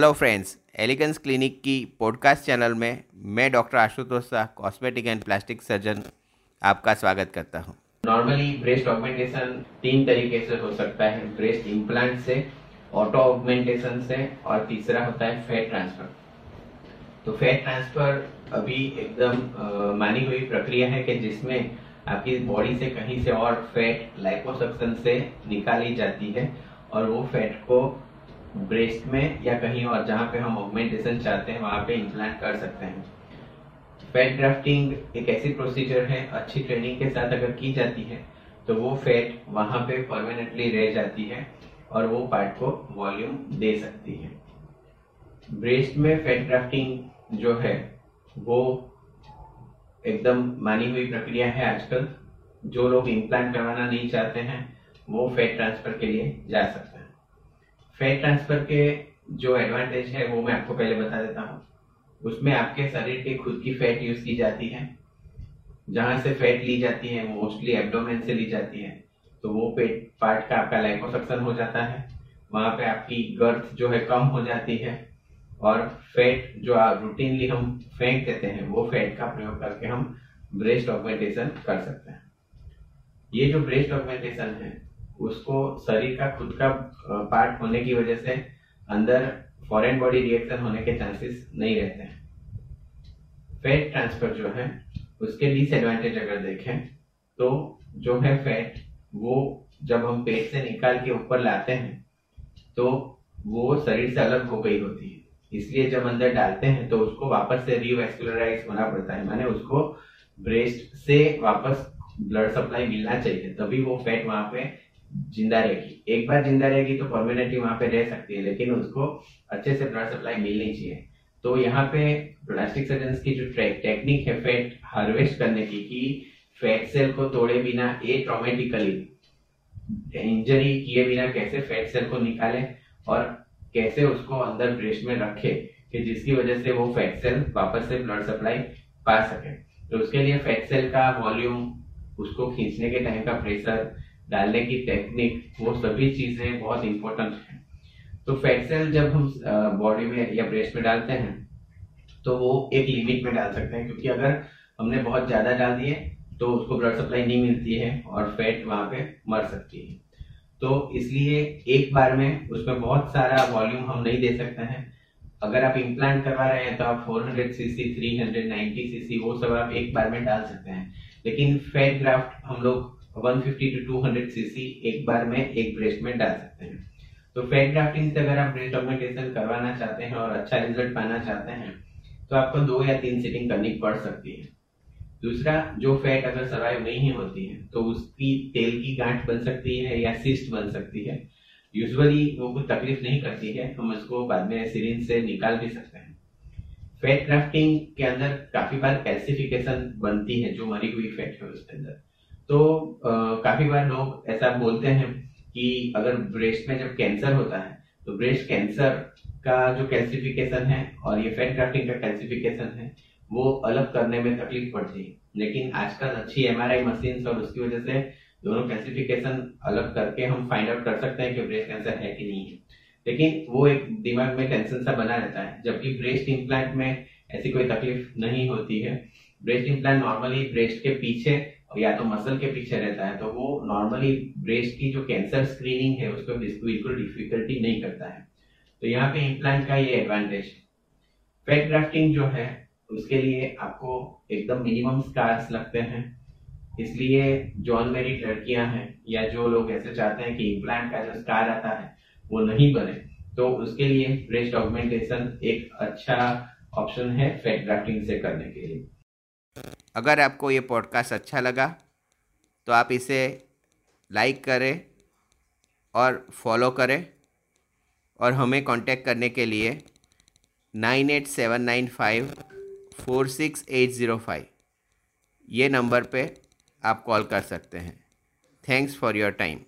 Hello friends elegance clinic की podcast channel में मैं doctor Ashutosh Shah cosmetic and plastic surgeon आपका स्वागत करता हूँ। नॉर्मली ब्रेस्ट ऑगमेंटेशन तीन तरीके से हो सकता है। ब्रेस्ट इम्प्लांट से ऑटो ऑगमेंटेशन से और तीसरा होता है फैट ट्रांसफ़र तो फैट ट्रांसफ़र अभी एकदम मानी हुई प्रक्रिया है कि जिसमें आपकी बॉडी से कहीं से और फैट लाइपोसक्शन से निकाली जाती है और वो फैट को ब्रेस्ट में या कहीं और जहाँ पे हम ऑगमेंटेशन चाहते हैं, वहाँ पे इम्प्लांट कर सकते हैं। फैट ग्राफ्टिंग एक ऐसी प्रोसीजर है, अच्छी ट्रेनिंग के साथ अगर की जाती है तो वो फैट वहाँ पे परमानेंटली रह जाती है और वो पार्ट को वॉल्यूम दे सकती है। ब्रेस्ट में फैट ग्राफ्टिंग जो है, वो एकदम मानी हुई प्रक्रिया है आजकल। जो लोग इम्प्लांट करवाना नहीं चाहते हैं, वो फैट ट्रांसफ़र के लिए जा सकते हैं। फैट ट्रांसफ़र के जो एडवांटेज है, वो मैं आपको पहले बता देता हूँ। उसमें आपके शरीर की खुद की फैट यूज़ की जाती है। जहाँ से फैट ली जाती है मोस्टली एब्डोमेन से ली जाती है तो वो पेट पार्ट का आपका लाइपोसक्शन हो जाता है। वहाँ पे आपकी गर्थ जो है कम हो जाती है और फैट जो रूटीनली हम फेंक देते हैं, वो फैट का प्रयोग करके हम ब्रेस्ट ऑगमेंटेशन कर सकते हैं। ये जो ब्रेस्ट ऑगमेंटेशन है उसको शरीर का खुद का पार्ट होने की वजह से अंदर फॉरेन बॉडी रिएक्शन होने के चांसेस नहीं रहते हैं। फैट ट्रांसफ़र जो है, उसके डिसएडवांटेज अगर देखें तो जो है फैट वो जब हम पेट से निकाल के ऊपर लाते हैं तो वो शरीर से अलग हो गई होती है। इसलिए जब अंदर डालते हैं तो उसको वापस से रिवेस्कुलराइज होना पड़ता है। माने उसको ब्रेस्ट से वापस ब्लड सप्लाई मिलना चाहिए, तभी वो फैट वहाँ पे ज़िंदा रहेगी। एक बार ज़िंदा रहेगी तो परमानेंटली वहाँ पे रह सकती है, लेकिन उसको अच्छे से ब्लड सप्लाई मिलनी चाहिए। तो यहाँ पे प्लास्टिक सर्जन की जो टेक्निक है फैट हार्वेस्ट करने की, कि फैट सेल को तोड़े बिना ए ट्रोमेटिकली इंजरी किए बिना कैसे फैट सेल को निकाले और कैसे उसको अंदर ब्रेस्ट में रखे, कि जिसकी वजह से वो फैट सेल वापस से ब्लड सप्लाई पा सके। तो उसके लिए फैट सेल का वॉल्यूम उसको खींचने के टाइम का प्रेशर डालने की टेक्निक वो सभी चीज़ें बहुत इंपॉर्टेंट है। तो फैट सेल जब हम बॉडी में या ब्रेस्ट में डालते हैं तो वो एक लिमिट में डाल सकते हैं, क्योंकि अगर हमने बहुत ज़्यादा डाल दिए तो उसको ब्लड सप्लाई नहीं मिलती है और फैट वहाँ पे मर सकती है। तो इसलिए एक बार में उसमें बहुत सारा वॉल्यूम हम नहीं दे सकते हैं। अगर आप इम्प्लांट करवा रहे हैं तो आप 400 सीसी 390 सीसी वो सब आप एक बार में डाल सकते हैं। लेकिन फैट ग्राफ्ट हम लोग 150 टू 200 सीसी एक बार में एक ब्रेस्ट में डाल सकते हैं। तो फैट ग्राफ्टिंग से अगर आप ब्रेस्ट ऑगमेंटेशन करवाना चाहते हैं और अच्छा रिज़ल्ट पाना चाहते हैं तो आपको दो या तीन सीटिंग करनी पड़ सकती है। दूसरा, जो फैट अगर सर्वाइव नहीं होती है तो उसकी तेल की गांठ बन सकती है या सिस्ट बन सकती है। यूजुअली वो कुछ तकलीफ़ नहीं करती है, हम उसको बाद में सिरिंज से निकाल भी सकते हैं। फैट ग्राफ्टिंग के अंदर काफ़ी बार कैल्सिफिकेशन बनती है, जो मरी हुई फैट है उसके अंदर। तो आ, काफ़ी बार लोग ऐसा बोलते हैं कि अगर ब्रेस्ट में जब कैंसर होता है तो ब्रेस्ट कैंसर का जो कैल्सिफिकेशन है और ये फैट ग्राफ्टिंग का कैल्सिफिकेशन है वो अलग करने में तकलीफ़ पड़ती है। लेकिन आजकल अच्छी एम आर मशीन और उसकी वजह से दोनों कैल्सिफिकेशन अलग करके हम फाइंड आउट कर सकते हैं कि ब्रेस्ट कैंसर है कि नहीं है। लेकिन वो एक दिमाग में टेंशन सा बना रहता है जबकि ब्रेस्ट इम्प्लांट में ऐसी कोई तकलीफ़ नहीं होती है। ब्रेस्ट इम्प्लांट नॉर्मली ब्रेस्ट के पीछे या तो मसल के पीछे रहता है तो वो नॉर्मली ब्रेस्ट की जो कैंसर स्क्रीनिंग है, उसको बिल्कुल डिफिकल्टी नहीं करता है। तो यहाँ पे इम्प्लांट का ये एडवांटेज है। फैट ग्राफ्टिंग जो है, उसके लिए आपको एकदम मिनिमम स्कार्स लगते हैं। इसलिए जो अनमेरिड लड़कियाँ हैं, या जो लोग ऐसे चाहते हैं कि इम्प्लांट का जो स्कार आता है, वो नहीं बने तो उसके लिए ब्रेस्ट ऑगमेंटेशन एक अच्छा ऑप्शन है फैट ग्राफ्टिंग से करने के लिए। अगर आपको ये पॉडकास्ट अच्छा लगा तो आप इसे लाइक करें और फॉलो करें और हमें कांटेक्ट करने के लिए nine eight seven nine five four six eight zero five ये नंबर पे आप कॉल कर सकते हैं। Thanks for your time